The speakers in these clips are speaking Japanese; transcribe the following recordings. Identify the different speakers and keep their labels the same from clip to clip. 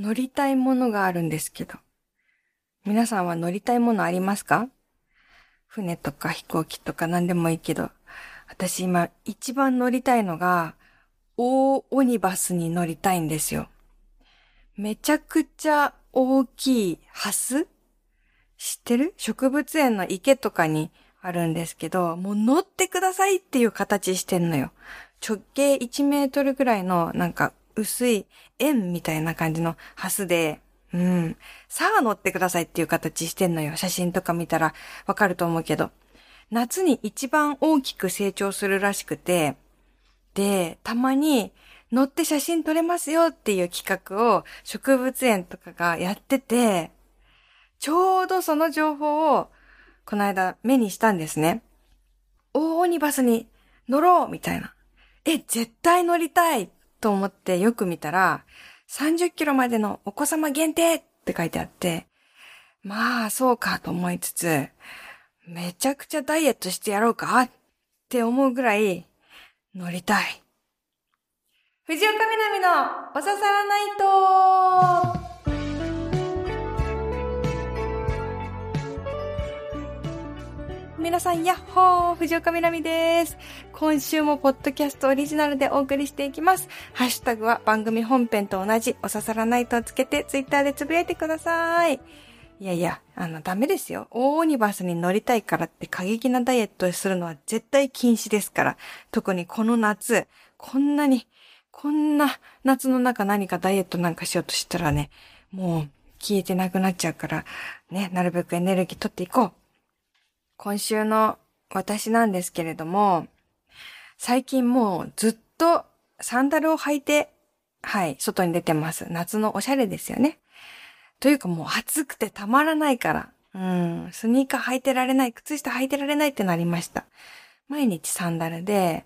Speaker 1: 乗りたいものがあるんですけど。皆さんは乗りたいものありますか？船とか飛行機とか何でもいいけど、私今一番乗りたいのが、大オニバスに乗りたいんですよ。めちゃくちゃ大きいハス？知ってる？植物園の池とかにあるんですけど、もう乗ってくださいっていう形してんのよ。直径1メートルぐらいのなんか薄い円みたいな感じのハスで、うん。さあ乗ってくださいっていう形してんのよ。写真とか見たらわかると思うけど。夏に一番大きく成長するらしくて、で、たまに乗って写真撮れますよっていう企画を植物園とかがやってて、ちょうどその情報をこの間目にしたんですね。大オニバスに乗ろうみたいな。え、絶対乗りたいと思ってよく見たら、30キロまでのお子様限定って書いてあって、まあ、そうかと思いつつ、めちゃくちゃダイエットしてやろうかって思うぐらい乗りたい。藤岡みなみのおささらないと皆さん、やっほー藤岡みなみです。今週もポッドキャストオリジナルでお送りしていきます。ハッシュタグは番組本編と同じ、おささらないとつけて、ツイッターでつぶやいてください。いやいや、あの、ダメですよ。大オニバースに乗りたいからって過激なダイエットをするのは絶対禁止ですから。特にこの夏、こんなに、こんな夏の中何かダイエットなんかしようとしたらね、もう消えてなくなっちゃうから、ね、なるべくエネルギー取っていこう。今週の私なんですけれども、最近もうずっとサンダルを履いて、はい、外に出てます。夏のおしゃれですよね。というかもう暑くてたまらないから、うん、スニーカー履いてられない、靴下履いてられないってなりました。毎日サンダルで、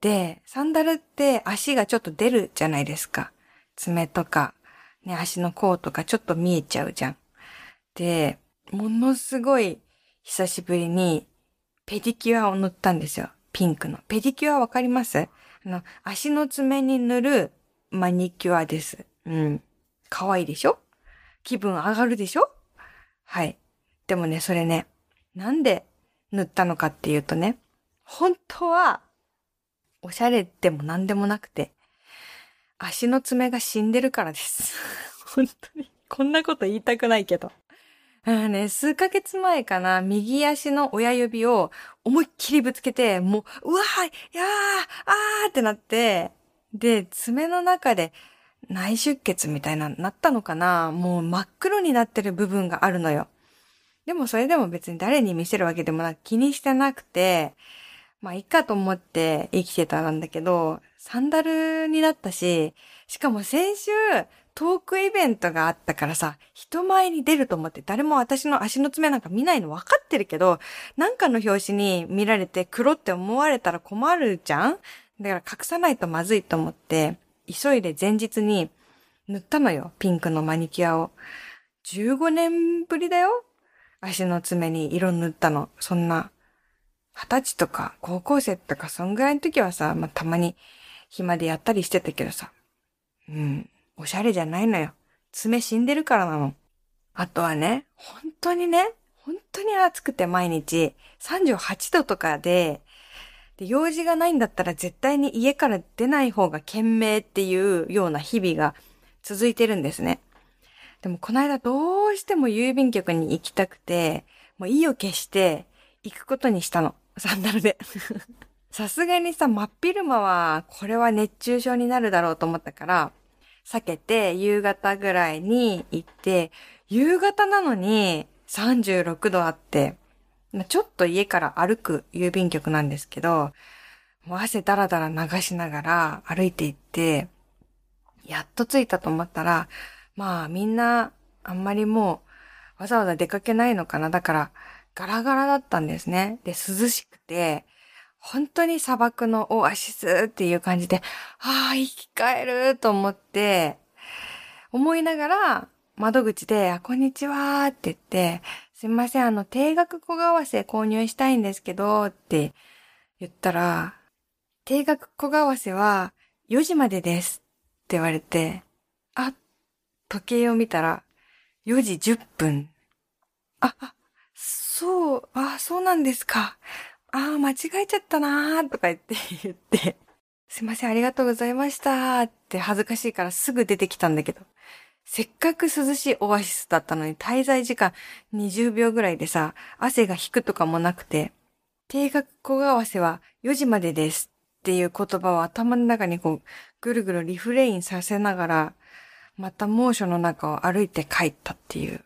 Speaker 1: で、サンダルって足がちょっと出るじゃないですか。爪とか、ね、足の甲とかちょっと見えちゃうじゃん。で、ものすごい久しぶりにペディキュアを塗ったんですよ。ピンクの。ペディキュアわかります？あの、足の爪に塗るマニキュアです。うん。可愛いでしょ？気分上がるでしょ？はい。でもね、それね、なんで塗ったのかっていうとね、本当は、おしゃれでも何でもなくて、足の爪が死んでるからです。本当に。こんなこと言いたくないけど。あね、数ヶ月前かな、右足の親指を思いっきりぶつけて、もう、うわー、いやー、あーってなって、で、爪の中で内出血みたいな、なったのかなもう真っ黒になってる部分があるのよ。でもそれでも別に誰に見せるわけでもなく気にしてなくて、まあいいかと思って生きてたんだけど、サンダルになったし、しかも先週、トークイベントがあったからさ、人前に出ると思って誰も私の足の爪なんか見ないの分かってるけど、なんかの表紙に見られて黒って思われたら困るじゃん？だから隠さないとまずいと思って、急いで前日に塗ったのよ、ピンクのマニキュアを。15年ぶりだよ足の爪に色塗ったの。そんな、二十歳とか高校生とかそんぐらいの時はさ、まあ、たまに暇でやったりしてたけどさ。うん。おしゃれじゃないのよ。爪死んでるからなの。あとはね、本当にね、本当に暑くて毎日、38度とかで、で、用事がないんだったら絶対に家から出ない方が賢明っていうような日々が続いてるんですね。でもこの間どうしても郵便局に行きたくて、もう意を決して行くことにしたの。サンダルで。さすがにさ、真っ昼間は、これは熱中症になるだろうと思ったから、避けて夕方ぐらいに行って、夕方なのに36度あって、ちょっと家から歩く郵便局なんですけど、もう汗だらだら流しながら歩いて行って、やっと着いたと思ったら、まあみんなあんまりもうわざわざ出かけないのかな。だからガラガラだったんですね。で、涼しくて、本当に砂漠のオアシスっていう感じで、ああ、生き返ると思って、思いながら、窓口で、あ、こんにちはって言って、すいません、あの、定額小為替購入したいんですけど、って言ったら、定額小為替は4時までですって言われて、あ、時計を見たら、4時10分。あ、あ、そう、あ、そうなんですか。ああ、間違えちゃったなーとか言って 言って、すいません、ありがとうございましたって恥ずかしいからすぐ出てきたんだけど、せっかく涼しいオアシスだったのに滞在時間20秒ぐらいでさ、汗が引くとかもなくて、定額小合わせは4時までですっていう言葉を頭の中にこう、ぐるぐるリフレインさせながら、また猛暑の中を歩いて帰ったっていう。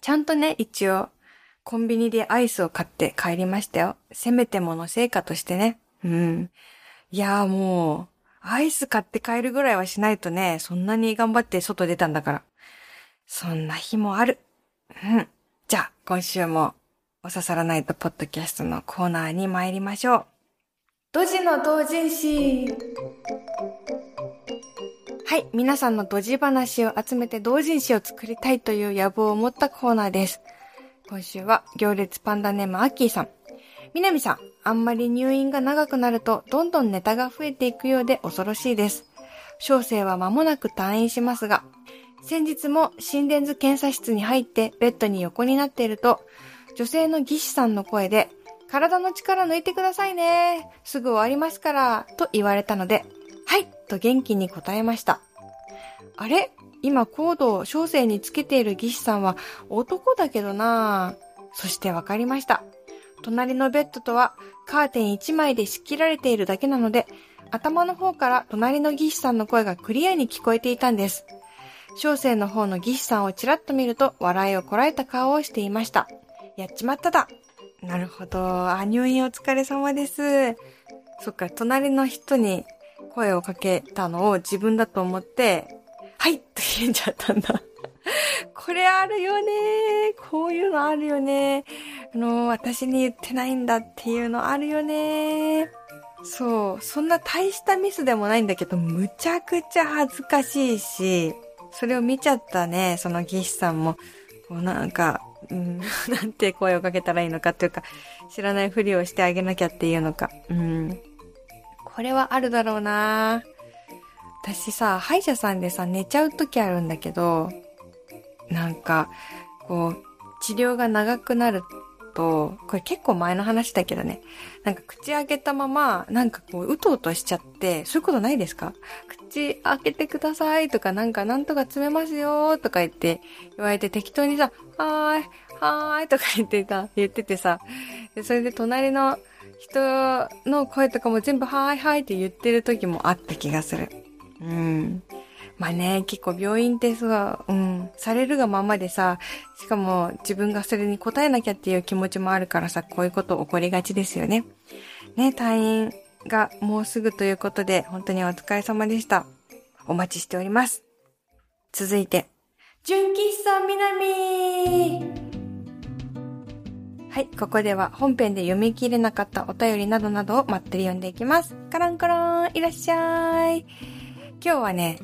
Speaker 1: ちゃんとね、一応、コンビニでアイスを買って帰りましたよ。せめてもの成果としてね。うん。いやーもう、アイス買って帰るぐらいはしないとね、そんなに頑張って外出たんだから。そんな日もある。うん。じゃあ、今週も、おささらないとポッドキャストのコーナーに参りましょう。ドジの同人誌はい、皆さんのドジ話を集めて同人誌を作りたいという野望を持ったコーナーです。今週は行列パンダネームアッキーさん。みなみさん、あんまり入院が長くなるとどんどんネタが増えていくようで恐ろしいです。小生は間もなく退院しますが、先日も心電図検査室に入ってベッドに横になっていると、女性の技師さんの声で、体の力抜いてくださいね。すぐ終わりますから、と言われたので、はい、と元気に答えました。あれ？今コードを小生につけている技師さんは男だけどなぁ。そしてわかりました。隣のベッドとはカーテン1枚で仕切られているだけなので、頭の方から隣の技師さんの声がクリアに聞こえていたんです。小生の方の技師さんをちらっと見ると笑いをこらえた顔をしていました。やっちまっただ。なるほど。あ、入院お疲れ様です。そっか、隣の人に声をかけたのを自分だと思って、はいって言っちゃったんだ。これあるよね。こういうのあるよね。あの、私に言ってないんだっていうのあるよね。そう、そんな大したミスでもないんだけど、むちゃくちゃ恥ずかしいし、それを見ちゃったね、その技師さんも、こうなんか、うん、なんて声をかけたらいいのかっていうか、知らないふりをしてあげなきゃっていうのか。うん。これはあるだろうな私さ、歯医者さんでさ、寝ちゃう時あるんだけど、なんか、こう、治療が長くなると、これ結構前の話だけどね、なんか口開けたまま、なんかこう、うとうとしちゃって、そういうことないですか？口開けてくださいとか、なんかなんとか詰めますよとか言って言われて適当にさ、はーい、はーいとか言ってた、言っててさ、でそれで隣の人の声とかも全部はーいはーいって言ってる時もあった気がする。うん。まあね、結構病院ってさ、うん、されるがままでさ、しかも自分がそれに応えなきゃっていう気持ちもあるからさ、こういうこと起こりがちですよね。ね、退院がもうすぐということで、本当にお疲れ様でした。お待ちしております。続いて、純喫茶南はい、ここでは本編で読み切れなかったお便りなどなどを待ってり読んでいきます。カランカラン、いらっしゃい。今日はね、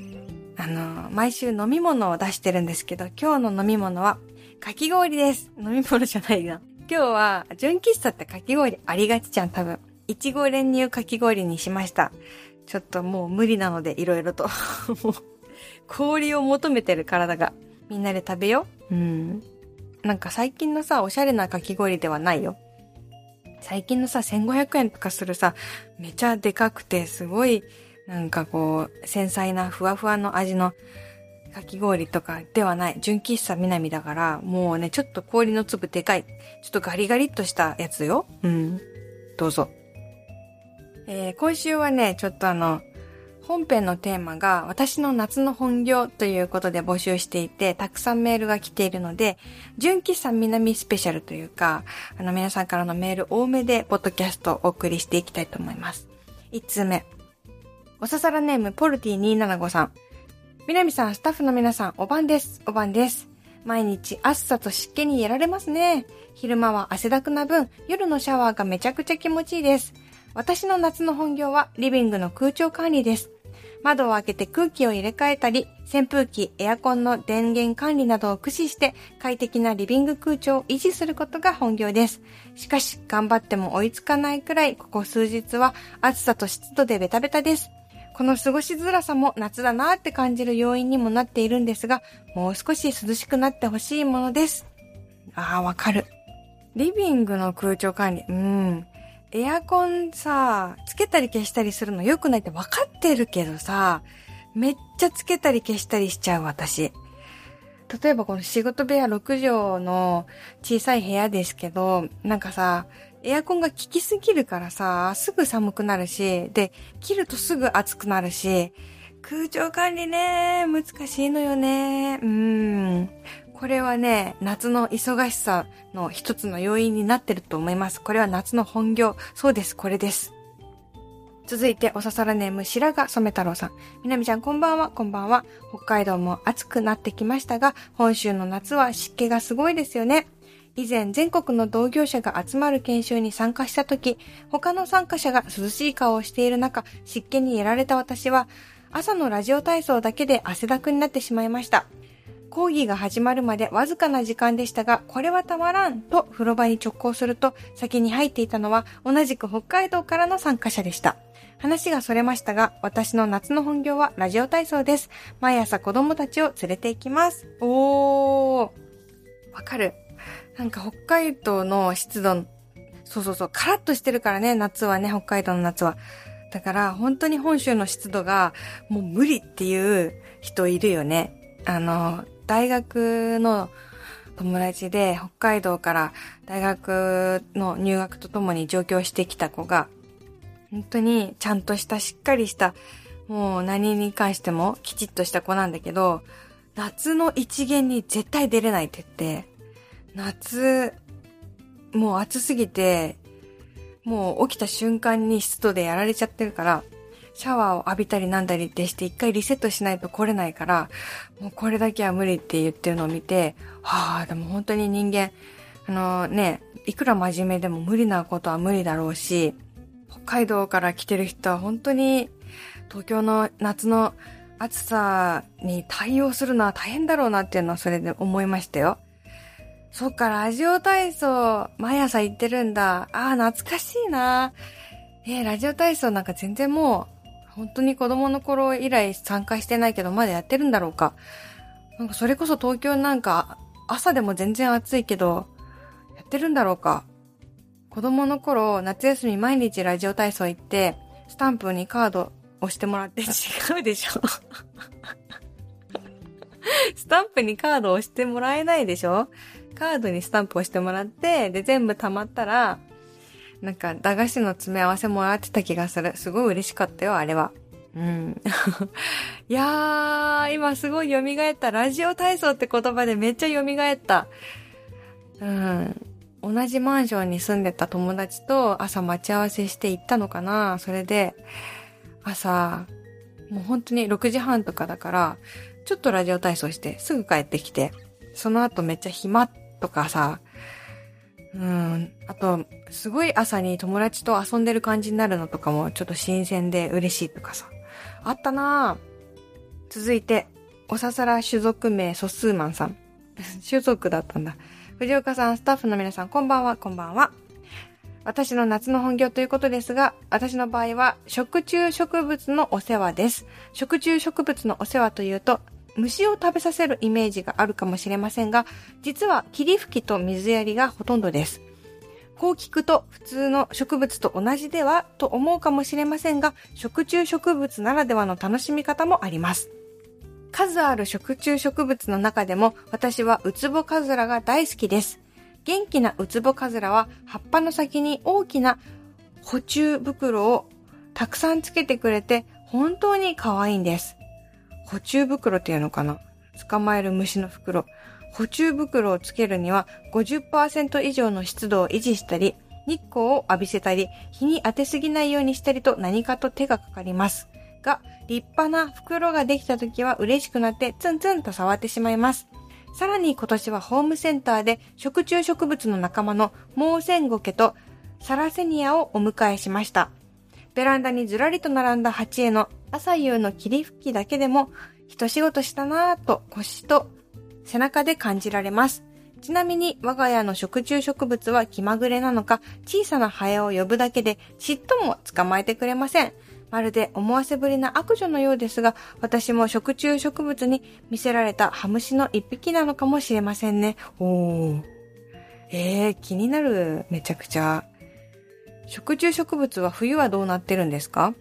Speaker 1: あの、毎週飲み物を出してるんですけど、今日の飲み物は、かき氷です。飲み物じゃないな。今日は、純喫茶ってかき氷ありがちじゃん、多分。いちご練乳かき氷にしました。ちょっともう無理なので、いろいろと。氷を求めてる体が。みんなで食べよう。うん。なんか最近のさ、おしゃれなかき氷ではないよ。最近のさ、1500円とかするさ、めちゃでかくて、すごいなんかこう、繊細なふわふわの味のかき氷とかではない。純喫茶南だから、もうね、ちょっと氷の粒でかい。ちょっとガリガリっとしたやつよ。うん。どうぞ。えー、今週はね、ちょっとあの、本編のテーマが私の夏の本業ということで募集していて、たくさんメールが来ているので、純喫茶南スペシャルというか、あの皆さんからのメール多めで、ポッドキャストをお送りしていきたいと思います。1通目。おささらネーム、ポルティ275さん。みなみさん、スタッフの皆さん、お晩です。お晩です。毎日暑さと湿気にやられますね。昼間は汗だくな分、夜のシャワーがめちゃくちゃ気持ちいいです。私の夏の本業はリビングの空調管理です。窓を開けて空気を入れ替えたり、扇風機、エアコンの電源管理などを駆使して快適なリビング空調を維持することが本業です。しかし、頑張っても追いつかないくらい、ここ数日は暑さと湿度でベタベタです。この過ごしづらさも夏だなって感じる要因にもなっているんですが、もう少し涼しくなってほしいものです。ああ、わかる。リビングの空調管理。うん。エアコンさ、つけたり消したりするの良くないって分かってるけどさ、めっちゃつけたり消したりしちゃう私。例えばこの仕事部屋6畳の小さい部屋ですけど、なんかさ、エアコンが効きすぎるからさ、すぐ寒くなるし、で、切るとすぐ暑くなるし、空調管理ね、難しいのよね。うん。これはね、夏の忙しさの一つの要因になってると思います。これは夏の本業。そうです、これです。続いて、おささらネーム、白髪染太郎さん。みなみちゃん、こんばんは、こんばんは。北海道も暑くなってきましたが、本州の夏は湿気がすごいですよね。以前、全国の同業者が集まる研修に参加した時、他の参加者が涼しい顔をしている中、湿気にやられた私は、朝のラジオ体操だけで汗だくになってしまいました。講義が始まるまでわずかな時間でしたが、これはたまらんと風呂場に直行すると、先に入っていたのは同じく北海道からの参加者でした。話がそれましたが、私の夏の本業はラジオ体操です。毎朝子供たちを連れて行きます。おー。わかる。なんか北海道の湿度、そうそうそう、カラッとしてるからね、夏はね、北海道の夏は。だから本当に本州の湿度がもう無理っていう人いるよね。あの、大学の友達で北海道から大学の入学とともに上京してきた子が、本当にちゃんとしたしっかりした、もう何に関してもきちっとした子なんだけど、夏の一元に絶対出れないって言って、夏、もう暑すぎて、もう起きた瞬間に湿度でやられちゃってるから、シャワーを浴びたりなんだりってして一回リセットしないと来れないから、もうこれだけは無理って言ってるのを見て、はあ、でも本当に人間、あのね、いくら真面目でも無理なことは無理だろうし、北海道から来てる人は本当に東京の夏の暑さに対応するのは大変だろうなっていうのはそれで思いましたよ。そっか、ラジオ体操、毎朝行ってるんだ。ああ、懐かしいな。えー、ラジオ体操なんか全然もう、本当に子供の頃以来参加してないけど、まだやってるんだろうか。なんかそれこそ東京なんか朝でも全然暑いけど、やってるんだろうか。子供の頃、夏休み毎日ラジオ体操行って、スタンプにカード押してもらって 違うでしょスタンプにカード押してもらえないでしょカードにスタンプ押してもらって、で、全部溜まったら、なんか、駄菓子の詰め合わせもらってた気がする。すごい嬉しかったよ、あれは。うん。いやー、今すごい蘇った。ラジオ体操って言葉でめっちゃ蘇った。うん。同じマンションに住んでた友達と朝待ち合わせして行ったのかなそれで、朝、もう本当に6時半とかだから、ちょっとラジオ体操してすぐ帰ってきて、その後めっちゃ暇とかさ、うん。あと、すごい朝に友達と遊んでる感じになるのとかもちょっと新鮮で嬉しいとかさ。あったなぁ。続いて、おささら種族名素数マンさん。種族だったんだ。藤岡さん、スタッフの皆さん、こんばんは、こんばんは。私の夏の本業ということですが、私の場合は食虫植物のお世話です。食虫植物のお世話というと、虫を食べさせるイメージがあるかもしれませんが、実は霧吹きと水やりがほとんどです。こう聞くと普通の植物と同じではと思うかもしれませんが、食虫植物ならではの楽しみ方もあります。数ある食虫植物の中でも私はウツボカズラが大好きです。元気なウツボカズラは葉っぱの先に大きな補充袋をたくさんつけてくれて本当に可愛いんです。補充袋っていうのかな？捕まえる虫の袋。補充袋をつけるには50%以上の湿度を維持したり、日光を浴びせたり、日に当てすぎないようにしたりと何かと手がかかります。が、立派な袋ができた時は嬉しくなってツンツンと触ってしまいます。さらに今年はホームセンターで食虫植物の仲間のモーセンゴケとサラセニアをお迎えしました。ベランダにずらりと並んだ鉢への朝夕の霧吹きだけでも一仕事したなぁと腰と背中で感じられます。ちなみに我が家の食虫植物は気まぐれなのか小さなハエを呼ぶだけでちっとも捕まえてくれません。まるで思わせぶりな悪女のようですが、私も食虫植物に見せられたハムシの一匹なのかもしれませんね。おー。えー、気になる。めちゃくちゃ。食虫植物は冬はどうなってるんですか？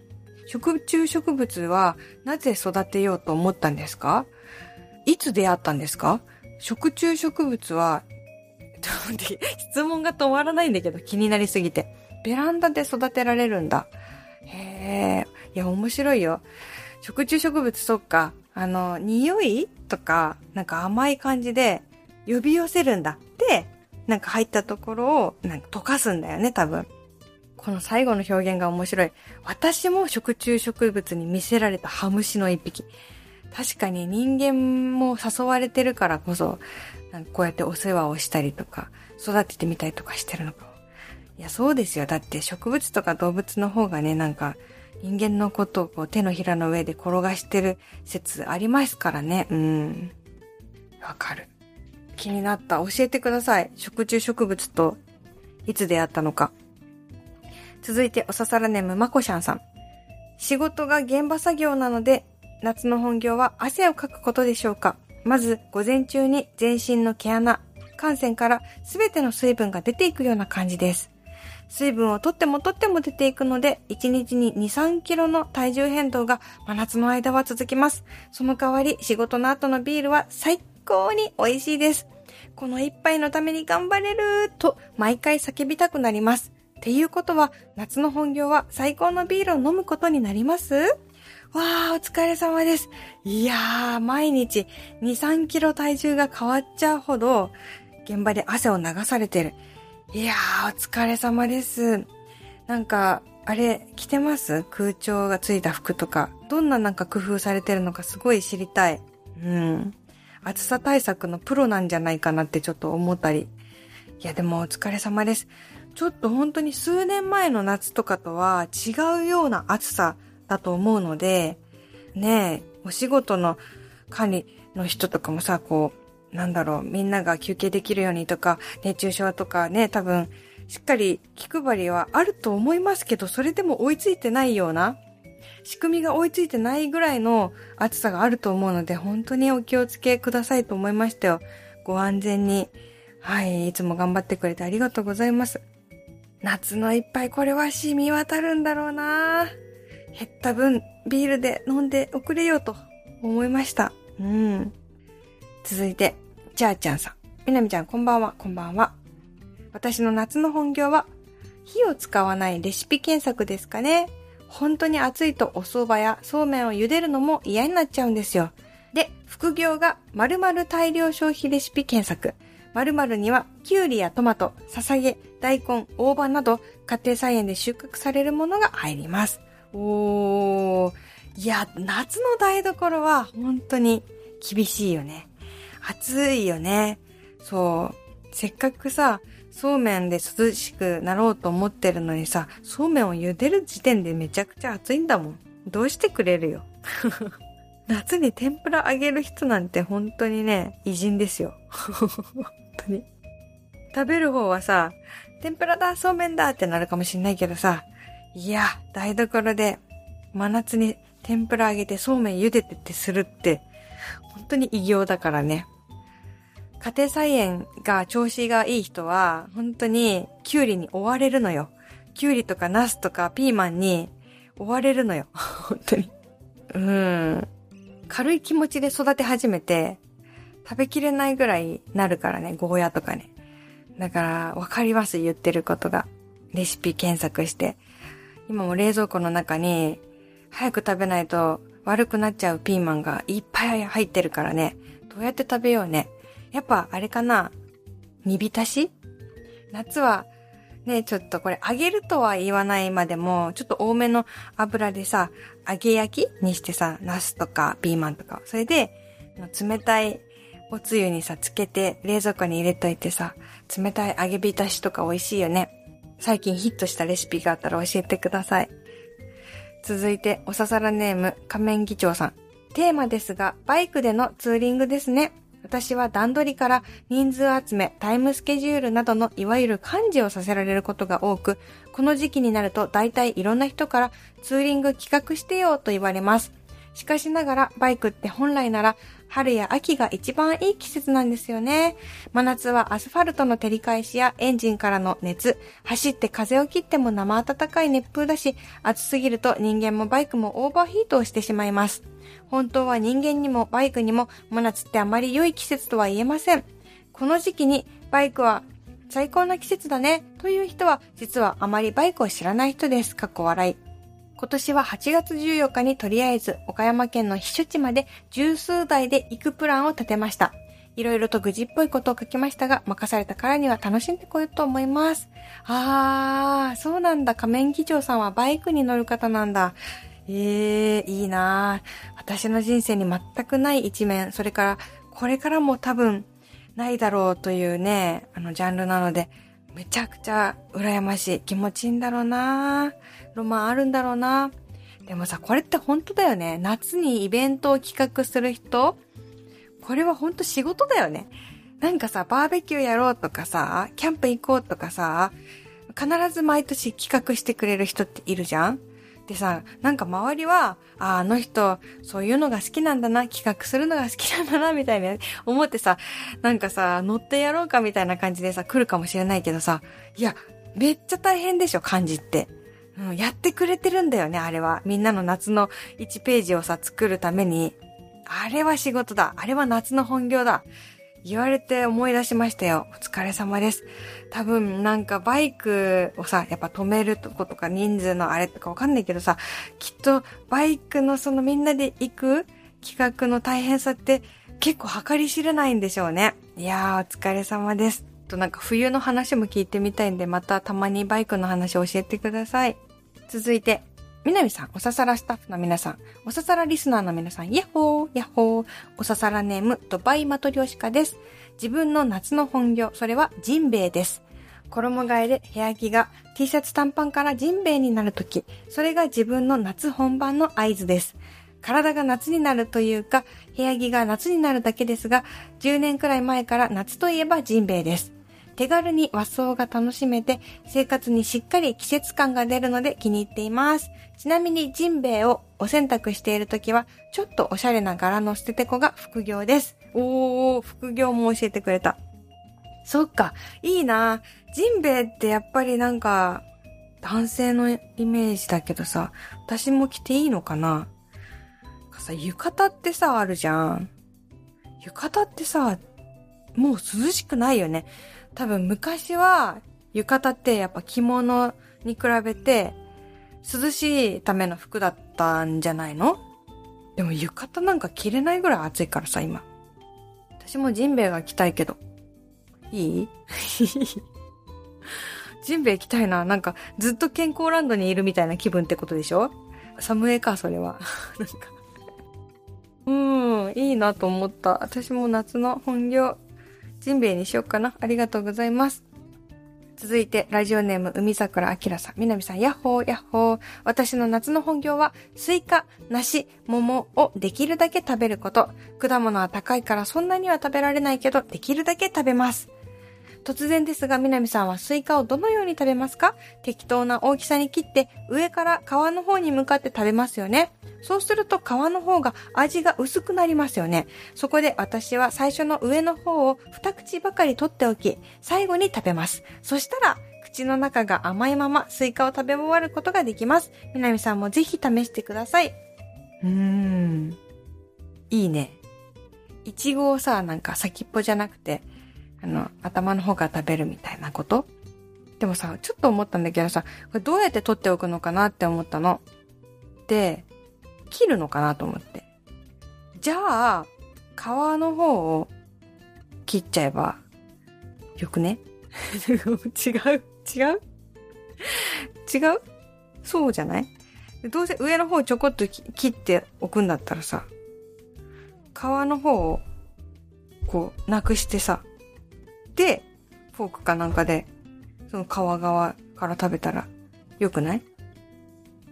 Speaker 1: 食虫植物はなぜ育てようと思ったんですか？いつ出会ったんですか？食虫植物は、ちょっと待って質問が止まらないんだけど気になりすぎて。ベランダで育てられるんだ。へえ。いや、面白いよ。食虫植物そっか。あの、匂いとか、なんか甘い感じで呼び寄せるんだ。で、なんか入ったところを、なんか溶かすんだよね、多分。この最後の表現が面白い。私も食虫植物に見せられたハムシの一匹。確かに人間も誘われてるからこそ、こうやってお世話をしたりとか、育ててみたりとかしてるのかも。いや、そうですよ。だって植物とか動物の方がね、なんか、人間のことをこう手のひらの上で転がしてる説ありますからね。うん。わかる。気になった。教えてください。食虫植物といつ出会ったのか。続いて、おささらネームまこしゃんさん。仕事が現場作業なので、夏の本業は汗をかくことでしょうかまず、午前中に全身の毛穴、汗腺からすべての水分が出ていくような感じです。水分を取っても取っても出ていくので、1日に2、3キロの体重変動が真夏の間は続きます。その代わり、仕事の後のビールは最高に美味しいです。この一杯のために頑張れると毎回叫びたくなります。っていうことは、夏の本業は最高のビールを飲むことになります？わあ、お疲れ様です。いやー、毎日2、3キロ体重が変わっちゃうほど、現場で汗を流されてる。いやー、お疲れ様です。なんか、あれ、着てます？空調がついた服とか。どんななんか工夫されてるのかすごい知りたい。うん。暑さ対策のプロなんじゃないかなってちょっと思ったり。いや、でもお疲れ様です。ちょっと本当に数年前の夏とかとは違うような暑さだと思うので、ねえ、お仕事の管理の人とかもさ、こう、なんだろう、みんなが休憩できるようにとか、熱中症とかね、多分、しっかり気配りはあると思いますけど、それでも追いついてないような、仕組みが追いついてないぐらいの暑さがあると思うので、本当にお気をつけくださいと思いましたよ。ご安全に。はい、いつも頑張ってくれてありがとうございます。夏の一杯これは染み渡るんだろうな減った分ビールで飲んでおくれよと思いました。うん。続いて、ちゃーちゃんさん。みなみちゃんこんばんは、こんばんは。私の夏の本業は、火を使わないレシピ検索ですかね。本当に暑いとお蕎麦やそうめんを茹でるのも嫌になっちゃうんですよ。で、副業が〇〇大量消費レシピ検索。〇〇には、キュウリやトマト、ささげ、大根、大葉など、家庭菜園で収穫されるものが入ります。おー。いや、夏の台所は本当に厳しいよね。暑いよね。そう。せっかくさ、そうめんで涼しくなろうと思ってるのにさ、そうめんを茹でる時点でめちゃくちゃ暑いんだもん。どうしてくれるよ。夏に天ぷらあげる人なんて本当にね、偉人ですよ。本当に。食べる方はさ、天ぷらだ、そうめんだってなるかもしんないけどさ、いや、台所で真夏に天ぷら揚げてそうめん茹でてってするって、本当に異業だからね。家庭菜園が調子がいい人は、本当にキュウリに追われるのよ。キュウリとかナスとかピーマンに追われるのよ。本当に。うん。軽い気持ちで育て始めて、食べきれないぐらいなるからね、ゴーヤとかね。だから、わかります、言ってることが。レシピ検索して。今も冷蔵庫の中に、早く食べないと悪くなっちゃうピーマンがいっぱい入ってるからね。どうやって食べようね。やっぱ、あれかな煮浸し？夏は、ね、ちょっとこれ揚げるとは言わないまでも、ちょっと多めの油でさ、揚げ焼きにしてさ、ナスとかピーマンとか。それで、冷たいおつゆにさ、つけて冷蔵庫に入れといてさ、冷たい揚げ浸しとか美味しいよね。最近ヒットしたレシピがあったら教えてください。続いて、おささらネーム、仮面議長さん。テーマですが、バイクでのツーリングですね。私は段取りから人数集め、タイムスケジュールなどのいわゆる幹事をさせられることが多く、この時期になると大体いろんな人からツーリング企画してよと言われます。しかしながらバイクって本来なら春や秋が一番いい季節なんですよね。真夏はアスファルトの照り返しやエンジンからの熱、走って風を切っても生暖かい熱風だし、暑すぎると人間もバイクもオーバーヒートをしてしまいます。本当は人間にもバイクにも真夏ってあまり良い季節とは言えません。この時期にバイクは最高な季節だねという人は実はあまりバイクを知らない人です。かっこ笑い。今年は8月14日にとりあえず岡山県の避暑地まで十数台で行くプランを立てました。いろいろと愚痴っぽいことを書きましたが、任されたからには楽しんでこようと思います。あー、そうなんだ。仮面議長さんはバイクに乗る方なんだ。ええー、いいな私の人生に全くない一面、それから、これからも多分、ないだろうというね、あの、ジャンルなので、めちゃくちゃ羨ましい。気持ちいいんだろうなロマンあるんだろうなでもさ、これって本当だよね。夏にイベントを企画する人これは本当仕事だよね。なんかさ、バーベキューやろうとかさ、キャンプ行こうとかさ、必ず毎年企画してくれる人っているじゃんでさ、なんか周りは、あ、あの人、そういうのが好きなんだな、企画するのが好きなんだな、みたいな思ってさ、なんかさ、乗ってやろうかみたいな感じでさ、来るかもしれないけどさ、いや、めっちゃ大変でしょ、漢字って。うん、やってくれてるんだよね、あれは。みんなの夏の1ページをさ、作るために。あれは仕事だ。あれは夏の本業だ。言われて思い出しましたよ。お疲れ様です。多分なんかバイクをさ、やっぱ止めるとことか人数のあれとかわかんないけどさ、きっとバイクのそのみんなで行く企画の大変さって結構計り知れないんでしょうね。いやー、お疲れ様です。となんか冬の話も聞いてみたいんで、またたまにバイクの話教えてください。続いて、みなみさん、おささらスタッフの皆さん、おささらリスナーの皆さん、ヤッホー、ヤッホー、おささらネーム、ドバイマトリョシカです。自分の夏の本業、それはジンベエです。衣替えで部屋着が T シャツ短パンからジンベエになるとき、それが自分の夏本番の合図です。体が夏になるというか、部屋着が夏になるだけですが、10年くらい前から夏といえばジンベエです。手軽に和装が楽しめて、生活にしっかり季節感が出るので気に入っています。ちなみにジンベエをお洗濯しているときは、ちょっとおしゃれな柄の捨ててこが副業です。おー、副業も教えてくれた。そっか、いいなジンベエってやっぱりなんか、男性のイメージだけどさ、私も着ていいのかなさ、浴衣ってさ、あるじゃん。浴衣ってさ、もう涼しくないよね。多分昔は浴衣ってやっぱ着物に比べて涼しいための服だったんじゃないの？でも浴衣なんか着れないぐらい暑いからさ、今。私もジンベエが着たいけど。いい？ジンベエ着たいな。なんかずっと健康ランドにいるみたいな気分ってことでしょ？サムエか、それは。なんかうん、いいなと思った。私も夏の本業ジンベエにしようかな。ありがとうございます。続いて、ラジオネーム、海桜明さん、南さん、ヤッホー、ヤッホー。私の夏の本業は、スイカ、梨、桃をできるだけ食べること。果物は高いからそんなには食べられないけど、できるだけ食べます。突然ですが、みなみさんはスイカをどのように食べますか？適当な大きさに切って、上から皮の方に向かって食べますよね。そうすると皮の方が味が薄くなりますよね。そこで私は最初の上の方を二口ばかり取っておき、最後に食べます。そしたら、口の中が甘いままスイカを食べ終わることができます。みなみさんもぜひ試してください。うーん。いいね。いちごをさ、なんか先っぽじゃなくて、あの、頭の方から食べるみたいなこと？でもさ、ちょっと思ったんだけどさ、これどうやって取っておくのかなって思ったの？で、切るのかなと思って。じゃあ、皮の方を切っちゃえば、よくね？違う違う？違う？そうじゃない？どうせ上の方ちょこっと切っておくんだったらさ、皮の方を、こう、なくしてさ、で、フォークかなんかで、その皮側から食べたら、よくない？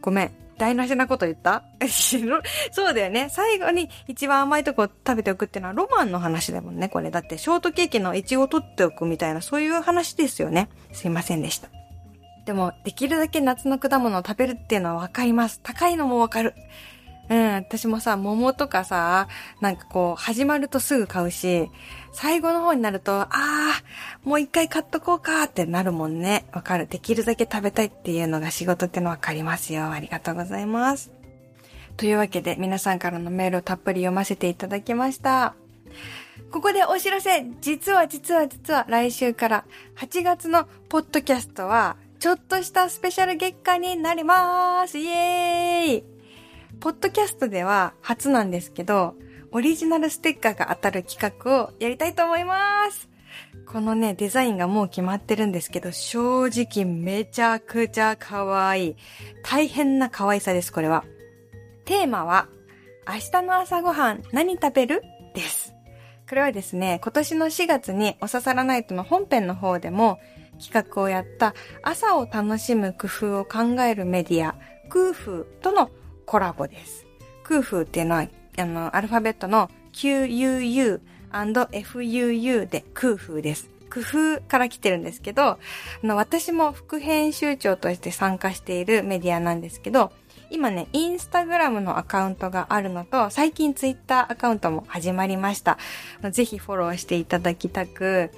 Speaker 1: ごめん。台無しなこと言った？そうだよね。最後に一番甘いとこ食べておくっていうのはロマンの話だもんね、これ。だってショートケーキのイチゴ取っておくみたいな、そういう話ですよね。すいませんでした。でも、できるだけ夏の果物を食べるっていうのはわかります。高いのもわかる。うん、私もさ、桃とかさ、なんかこう、始まるとすぐ買うし、最後の方になると、ああ、もう一回買っとこうかーってなるもんね。わかる。できるだけ食べたいっていうのが仕事ってのわかりますよ。ありがとうございます。というわけで、皆さんからのメールをたっぷり読ませていただきました。ここでお知らせ実は実は実は来週から8月のポッドキャストはちょっとしたスペシャル月間になりますイエーイポッドキャストでは初なんですけど、オリジナルステッカーが当たる企画をやりたいと思います。このね、デザインがもう決まってるんですけど、正直めちゃくちゃ可愛い。大変な可愛さです、これは。テーマは、明日の朝ごはん何食べる？です。これはですね、今年の4月におささらナイトの本編の方でも企画をやった朝を楽しむ工夫を考えるメディア、クーフーとのコラボです。クーフーっていうのは、あの、アルファベットの QUU FUU でクーフーです。工夫から来てるんですけど、あの、私も副編集長として参加しているメディアなんですけど、今ね、インスタグラムのアカウントがあるのと、最近ツイッターアカウントも始まりました。ぜひフォローしていただきたく、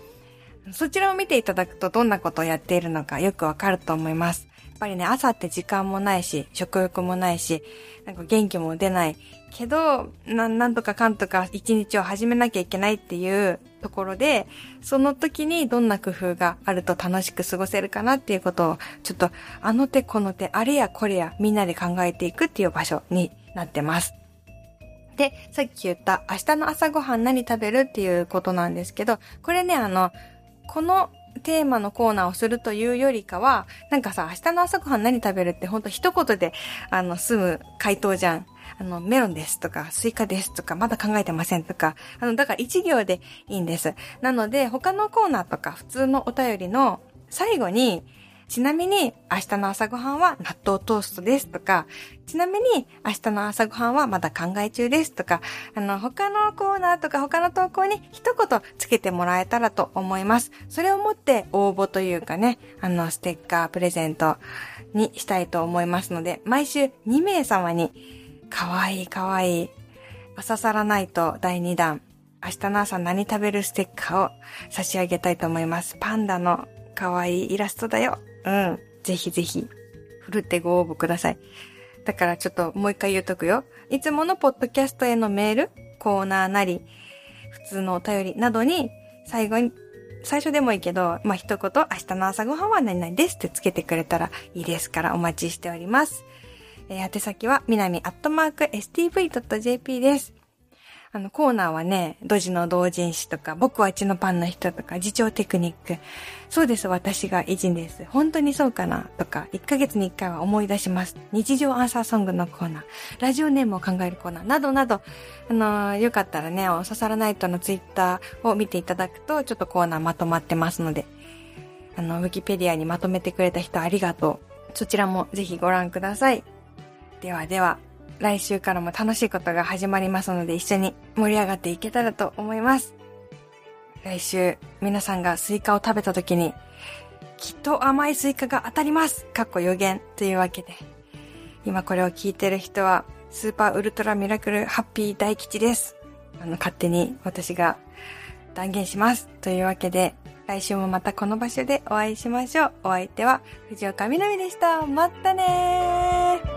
Speaker 1: そちらを見ていただくとどんなことをやっているのかよくわかると思います。っぱりね、朝って時間もないし、食欲もないし、なんか元気も出ない。けど、な、なんとかかんとか一日を始めなきゃいけないっていうところで、その時にどんな工夫があると楽しく過ごせるかなっていうことを、ちょっとあの手この手、あれやこれやみんなで考えていくっていう場所になってます。で、さっき言った明日の朝ごはん何食べるっていうことなんですけど、これね、あの、このテーマのコーナーをするというよりかは、なんかさ、明日の朝ごはん何食べるってほんと一言で、あの、済む回答じゃん。あの、メロンですとか、スイカですとか、まだ考えてませんとか、あの、だから一行でいいんです。なので、他のコーナーとか、普通のお便りの最後に、ちなみに明日の朝ごはんは納豆トーストですとか、ちなみに明日の朝ごはんはまだ考え中ですとか、あの、他のコーナーとか他の投稿に一言つけてもらえたらと思います。それをもって応募というかね、あの、ステッカープレゼントにしたいと思いますので、毎週2名様に、かわいいかわいい、朝さらないと第2弾、明日の朝何食べるステッカーを差し上げたいと思います。パンダのかわいいイラストだよ。うん。ぜひぜひ、ふるってご応募ください。だからちょっともう一回言うとくよ。いつものポッドキャストへのメール、コーナーなり、普通のお便りなどに、最後に、最初でもいいけど、まあ、一言、明日の朝ごはんは何々ですってつけてくれたらいいですからお待ちしております。えー、宛先は、みなみアットマーク stv.jp です。あの、コーナーはね、ドジの同人誌とか、僕は血のパンの人とか、自重テクニック。そうです、私が偉人です。本当にそうかなとか、1ヶ月に1回は思い出します。日常アンサーソングのコーナー、ラジオネームを考えるコーナー、などなど、あのー、よかったらね、お刺さらないとのツイッターを見ていただくと、ちょっとコーナーまとまってますので、あの、ウィキペディアにまとめてくれた人ありがとう。そちらもぜひご覧ください。ではでは、来週からも楽しいことが始まりますので一緒に盛り上がっていけたらと思います。来週、皆さんがスイカを食べた時に、きっと甘いスイカが当たりますかっこ予言というわけで。今これを聞いてる人は、スーパーウルトラミラクルハッピー大吉です。あの、勝手に私が断言します。というわけで、来週もまたこの場所でお会いしましょう。お相手は藤岡みなみでした。またねー